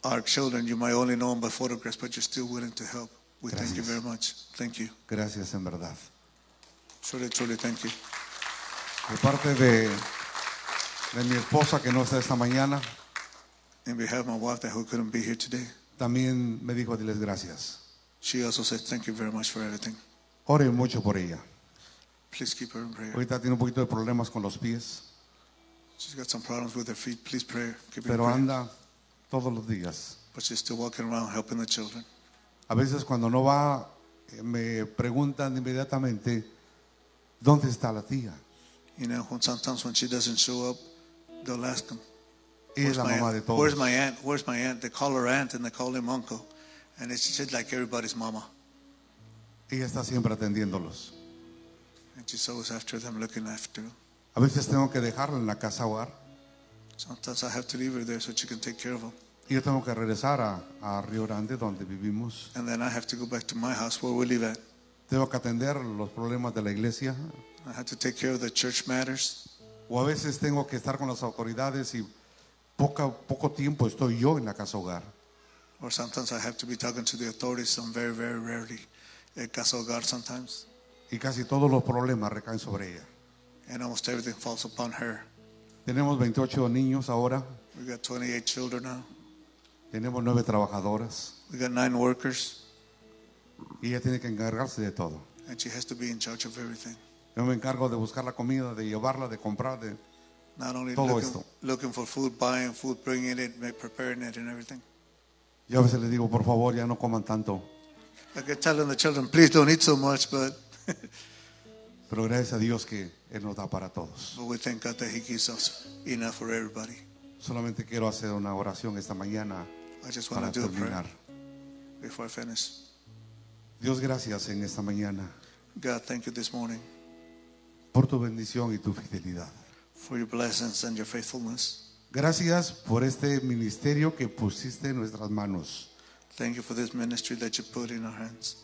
Our children, you might only know them by photographs, but you're still willing to help. We thank you Gracias. very much. Thank you. Gracias en verdad. Truly, truly, thank you. De parte de, de mi esposa que no está esta mañana, In behalf of my wife that who couldn't be here today, también me dijo, diles gracias. She also said, Thank you very much for everything. Ore mucho por ella. Please keep her in prayer. Ahorita tiene un poquito de problemas con los pies, She's got some problems with her feet. Please pray. Keep her in pero prayer. anda todos los días. But she's still walking around helping the children. A veces cuando no va, eh, me preguntan inmediatamente, ¿dónde está la tía? You know, when sometimes when she doesn't show up, they'll ask them, Where's la my, mamá de aunt? todos. Where's my aunt? Where's my aunt? They call her aunt and they call him uncle. And it's just like everybody's mama. Ella está siempre atendiéndolos. And she's always after them, looking after them. A veces tengo que dejarla en la casa hogar Sometimes I have to leave her there so she can take care of them. Y yo tengo que regresar a, a Río Grande, donde vivimos. And then I have to go back to my house where we live at. Tengo que atender los problemas de la iglesia I have to take care of the church matters. o a veces tengo que estar con las autoridades y poca, poco tiempo estoy yo en la casa hogar. Or sometimes I have to be talking to the authorities. Some very, very rarely. At Casa Hogar sometimes. Y casi todos los problemas recaen sobre ella. And almost everything falls upon her. Tenemos 28 niños ahora, We got 28 children now. Tenemos 9 trabajadoras We got nine workers. y ella tiene que encargarse de todo. And she has to be in charge of everything. Yo me encargo de buscar la comida, de llevarla, de comprar, de... Not only Todo looking, esto. looking for food, buying food, bringing it, ma- preparing it, and everything. Yo a veces les digo, por favor, ya no coman tanto. I kept telling the children, please don't eat so much, but, Pero gracias a Dios que Él nos da para todos. but we thank God that He gives us enough for everybody. Solamente quiero hacer una oración esta mañana I just para want to do a terminar. prayer before I finish. Dios, gracias en esta mañana God, thank you this morning por tu bendición y tu fidelidad. for your blessings and your faithfulness. Gracias por este ministerio que pusiste en nuestras manos. Thank you for this ministry that you put in our hands.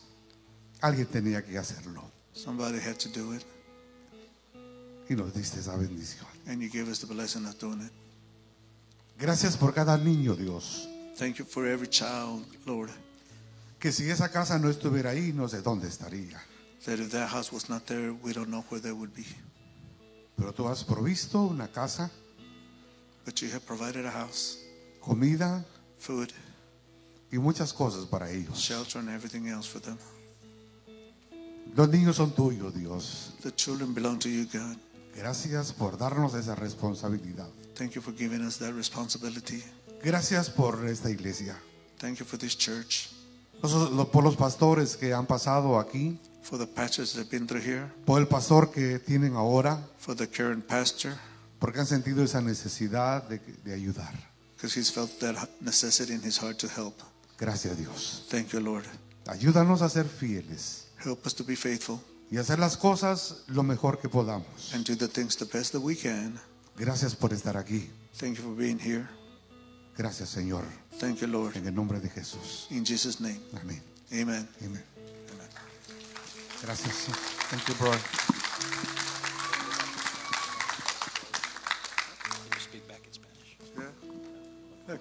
Alguien tenía que hacerlo Somebody had to do it, y nos diste esa bendición. and you gave us the blessing of doing it. Gracias por cada niño, Dios. Thank you for every child, Lord, Que si esa casa no estuviera ahí, no sé dónde estaría. that if that house was not there, we don't know where they would be. Pero tú has provisto una casa, But you have provided a house, comida food, y muchas cosas para ellos. shelter, and everything else for them. Los niños son tuyos, Dios. The children belong to you, God. Gracias por darnos esa responsabilidad. Thank you for giving us that responsibility. Gracias por esta iglesia. Thank you for this church, por los pastores que han pasado aquí, for the pastors that have been through here, por el pastor que tienen ahora, for the current pastor, porque han sentido esa necesidad de, de ayudar. because he's felt that necessity in his heart to help. Gracias Dios. Thank you, Lord. Ayúdanos a ser fieles Help us to be faithful y hacer las cosas lo mejor que podamos. and do the things the best that we can. Gracias por estar aquí. Thank you for being here. Gracias Señor. Thank you, Lord. En el nombre de Jesús. In Jesus' name, Amén. amen. Amén. Gracias. Thank you, brother. you speak back in Spanish? Yeah. Look.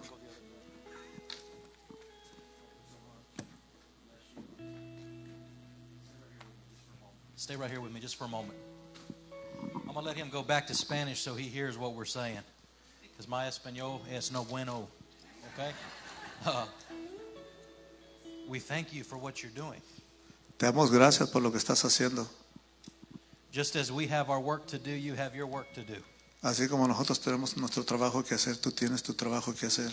Stay right here with me just for a moment. I'm going to let him go back to Spanish so he hears what we're saying. Because my Espanol es no bueno. Okay? Uh, we thank you for what you're doing. Te damos gracias por lo que estás haciendo. Just as we have our work to do, you have your work to do. Así como nosotros tenemos nuestro trabajo que hacer, tú tienes tu trabajo que hacer.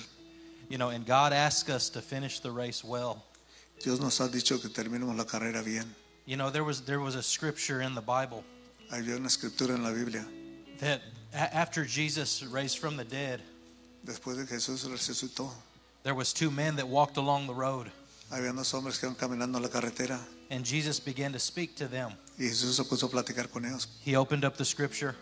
You know, and God asks us to finish the race well. Dios nos ha dicho que terminemos la carrera bien. You know, there was there was a scripture in the Bible Hay una escritura en la Biblia. that after Jesus raised from the dead, Después de Jesús resucitó, there was two men that walked along the road, había dos hombres que iban caminando la carretera and Jesus began to speak to them. y Jesús se puso a platicar con ellos. He opened up the scripture,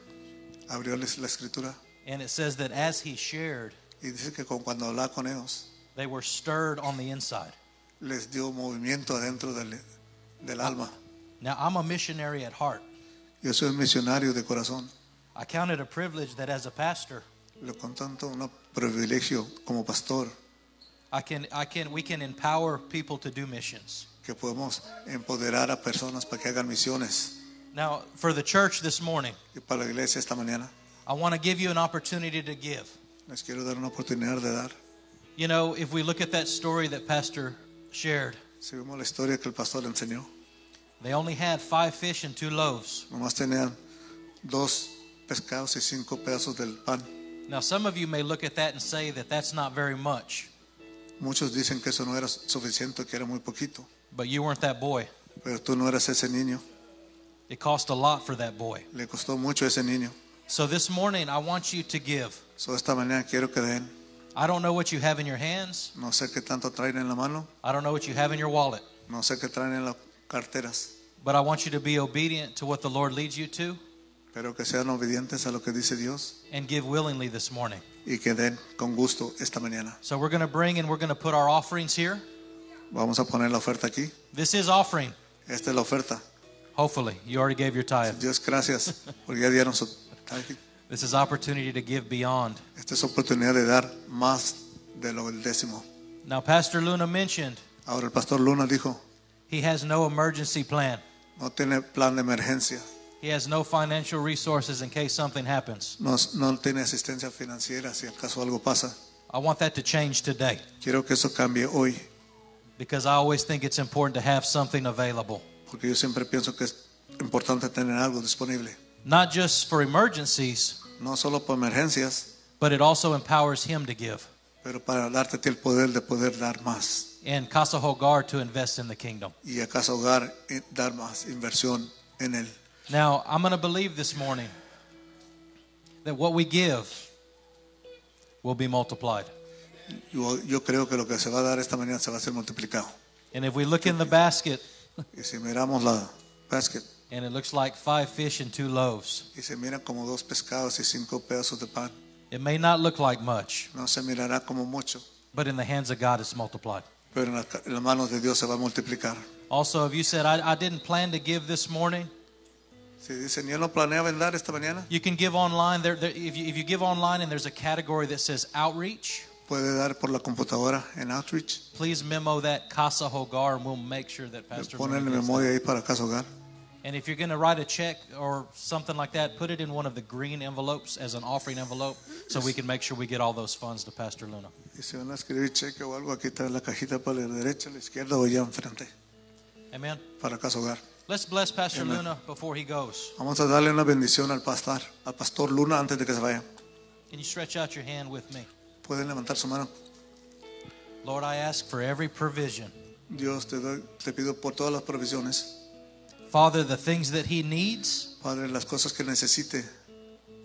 Abrióles la escritura and it says that as he shared, y dice que con- cuando hablaba con ellos, they were stirred on the inside. les dio movimiento adentro del, del alma. Now, I'm a missionary at heart. Yo soy un misionario de corazón. I count it a privilege that as a pastor, Lo con tanto un privilegio como pastor I can, I can, we can empower people to do missions. que podemos empoderar a personas para que hagan misiones. Now, for the church this morning, Y para la iglesia esta mañana I want to give you an opportunity to give. les quiero dar una oportunidad de dar. You know, if we look at that story that Pastor shared, Si vemos la historia que el pastor enseñó, they only had five fish and two loaves. nomás tenían dos pescados y cinco pedazos del pan. Now, some of you may look at that and say that that's not very much, Muchos dicen que eso no era suficiente, que era muy poquito, but you weren't that boy. pero tú no eras ese niño. It cost a lot for that boy. Le costó mucho a ese niño. So this morning, I want you to give. So esta mañana quiero que den. I don't know what you have in your hands. No sé qué tanto traen en la mano, I don't know what you have in your wallet. no sé qué traen en las carteras, But I want you to be obedient to what the Lord leads you to pero que sean obedientes a lo que dice Dios and give willingly this morning. y que den con gusto esta mañana. So we're going to bring and we're going to put our offerings here. Vamos a poner la oferta aquí. This is offering. Esta es la oferta. Hopefully, you already gave your tithe. Dios, gracias, porque ya dieron su. This is opportunity to give beyond. Esta es oportunidad de dar más de lo del décimo. Now, Pastor Luna mentioned Ahora el pastor Luna dijo, he has no emergency plan. no tiene plan de emergencia, He has no financial resources in case something happens. no, no tiene asistencia financiera si acaso algo pasa. I want that to change today Quiero que eso cambie hoy, because I always think it's important to have something available, porque yo siempre pienso que es importante tener algo disponible, not just for emergencies, no solo por emergencias, but it also empowers him to give pero para darte el poder de poder dar más and Casa Hogar to invest in the kingdom. y acaso hogar eh, dar más inversión en él. Now, I'm going to believe this morning that what we give will be multiplied. Yo, yo creo que lo que se va a dar esta mañana se va a ser multiplicado. And if we look in the basket Y si miramos la basket and it looks like five fish and two loaves, y se miran como dos pescados y cinco pedazos de pan, it may not look like much, no se mirará como mucho, but in the hands of God, it's multiplied. pero en, la- en las manos de Dios se va a multiplicar. Also, if you said, I, I didn't plan to give this morning, Si dicen, yo no planeaba en esta mañana, you can give online. There, there, if, you, if you give online and there's a category that says outreach, puede dar por la computadora en Outreach. please memo that Casa Hogar and we'll make sure that Pastor Ponen Luna en gets that. memoria ahí para Casa Hogar. And if you're going to write a check or something like that, put it in one of the green envelopes as an offering envelope so we can make sure we get all those funds to Pastor Luna. Y si van a escribir cheque o algo, aquí está la cajita para la derecha, la izquierda o allá enfrente, Amen. para Casa Hogar. Let's bless Pastor Amen. Luna before he goes. Vamos a darle una bendición al pastor, al pastor Luna antes de que se vaya. Can you stretch out your hand with me? Pueden levantar su mano. Lord, I ask for every provision. Dios, te, doy, te pido por todas las provisiones. Father, the things that he needs. Padre, las cosas que necesite,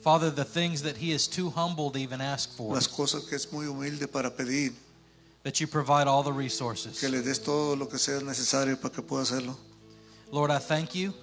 Father, the things that he is too humble to even ask for. las cosas que es muy humilde para pedir, That you provide all the resources. que le des todo lo que sea necesario para que pueda hacerlo. Lord, I thank you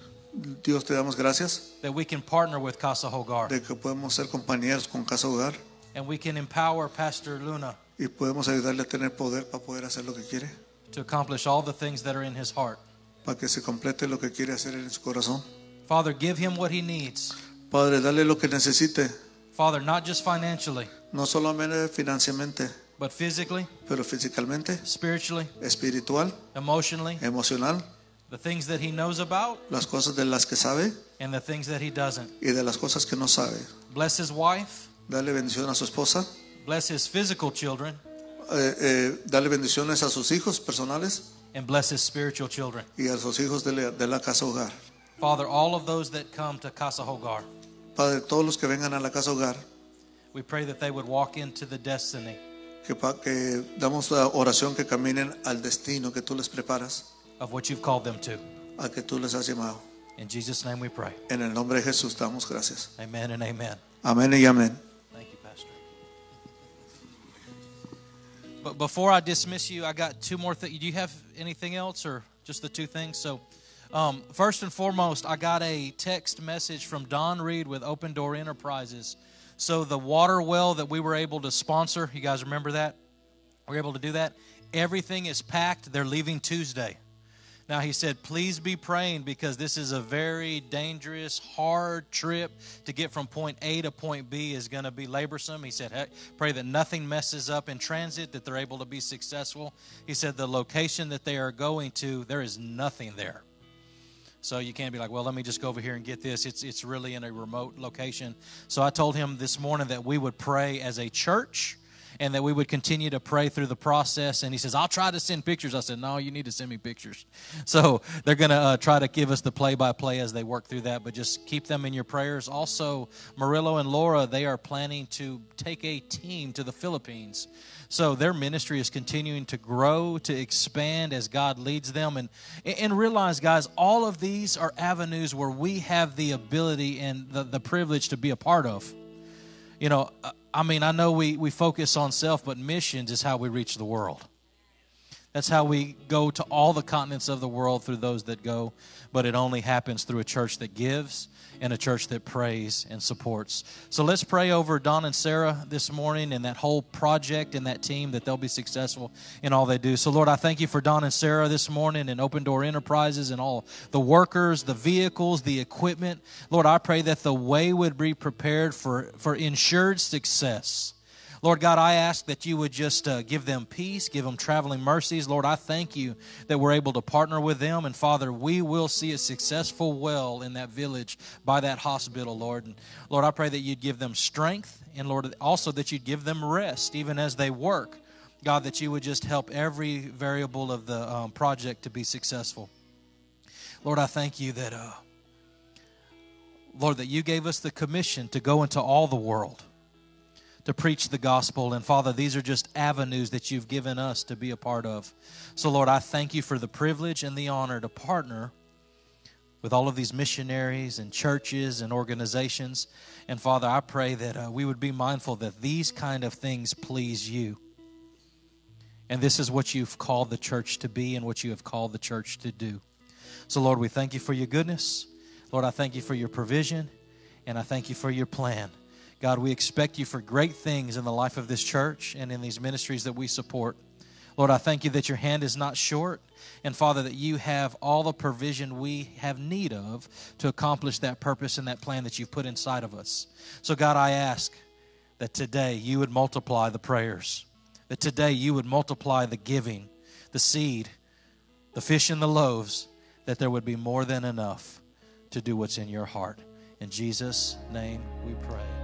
Dios, te damos gracias that we can partner with Casa Hogar de que podemos ser compañeros con Casa Hogar and we can empower Pastor Luna y podemos ayudarle a tener poder para poder hacer lo que quiere, to accomplish all the things that are in his heart. para que se complete lo que quiere hacer en su corazón. Father, give him what he needs. Padre, dale lo que necesite, Father, not just financially, no solamente financieramente, but physically, pero físicamente, spiritually, espiritual, emotionally, emocional, the things that he knows about las cosas de las que sabe and the things that he doesn't. y de las cosas que no sabe. Bless his wife, Dale bendición a su esposa, bless his physical children, eh, eh, dale bendiciones a sus hijos personales and bless his spiritual children. y a sus hijos de la, de la casa hogar. Father, all of those that come to Casa Hogar, Padre, todos los que vengan a la casa hogar, we pray that they would walk into the destiny que, que damos la oración que caminen al destino que tú les preparas, of what you've called them to. a que tú les has llamado. In Jesus' name we pray. En el nombre de Jesús damos gracias. Amen and amen. Amén y amén. Thank you, Pastor. But before I dismiss you, I got two more things. Do you have anything else or just the two things? So, um, first and foremost, I got a text message from Don Reed with Open Door Enterprises. So, the water well that we were able to sponsor, you guys remember that? We were able to do that. Everything is packed. They're leaving Tuesday. Now he said, please be praying because this is a very dangerous, hard trip to get from point A to point B is going to be laborsome. He said, hey, pray that nothing messes up in transit, that they're able to be successful. He said, the location that they are going to, there is nothing there. So you can't be like, well, let me just go over here and get this. It's, it's really in a remote location. So I told him this morning that we would pray as a church and that we would continue to pray through the process. And he says, I'll try to send pictures. I said, No, you need to send me pictures. So they're going to uh, try to give us the play by play as they work through that, but just keep them in your prayers. Also, Murillo and Laura, they are planning to take a team to the Philippines. So their ministry is continuing to grow, to expand as God leads them. And, and realize, guys, all of these are avenues where we have the ability and the, the privilege to be a part of. You know, I mean, I know we, we focus on self, but missions is how we reach the world. That's how we go to all the continents of the world through those that go, but it only happens through a church that gives and a church that prays and supports. So let's pray over Don and Sarah this morning and that whole project and that team that they'll be successful in all they do. So, Lord, I thank you for Don and Sarah this morning and Open Door Enterprises and all the workers, the vehicles, the equipment. Lord, I pray that the way would be prepared for, for insured success. Lord God, I ask that you would just uh, give them peace, give them traveling mercies. Lord, I thank you that we're able to partner with them. And Father, we will see a successful well in that village by that hospital, Lord. And Lord, I pray that you'd give them strength and Lord, also that you'd give them rest even as they work. God, that you would just help every variable of the um, project to be successful. Lord, I thank you that, uh, Lord, that you gave us the commission to go into all the world to preach the gospel. And Father, these are just avenues that you've given us to be a part of. So, Lord, I thank you for the privilege and the honor to partner with all of these missionaries and churches and organizations. And Father, I pray that uh, we would be mindful that these kind of things please you. And this is what you've called the church to be and what you have called the church to do. So, Lord, we thank you for your goodness. Lord, I thank you for your provision, and I thank you for your plan. God, we expect you for great things in the life of this church and in these ministries that we support. Lord, I thank you that your hand is not short. And Father, that you have all the provision we have need of to accomplish that purpose and that plan that you've put inside of us. So, God, I ask that today you would multiply the prayers, that today you would multiply the giving, the seed, the fish and the loaves, that there would be more than enough to do what's in your heart. In Jesus' name we pray.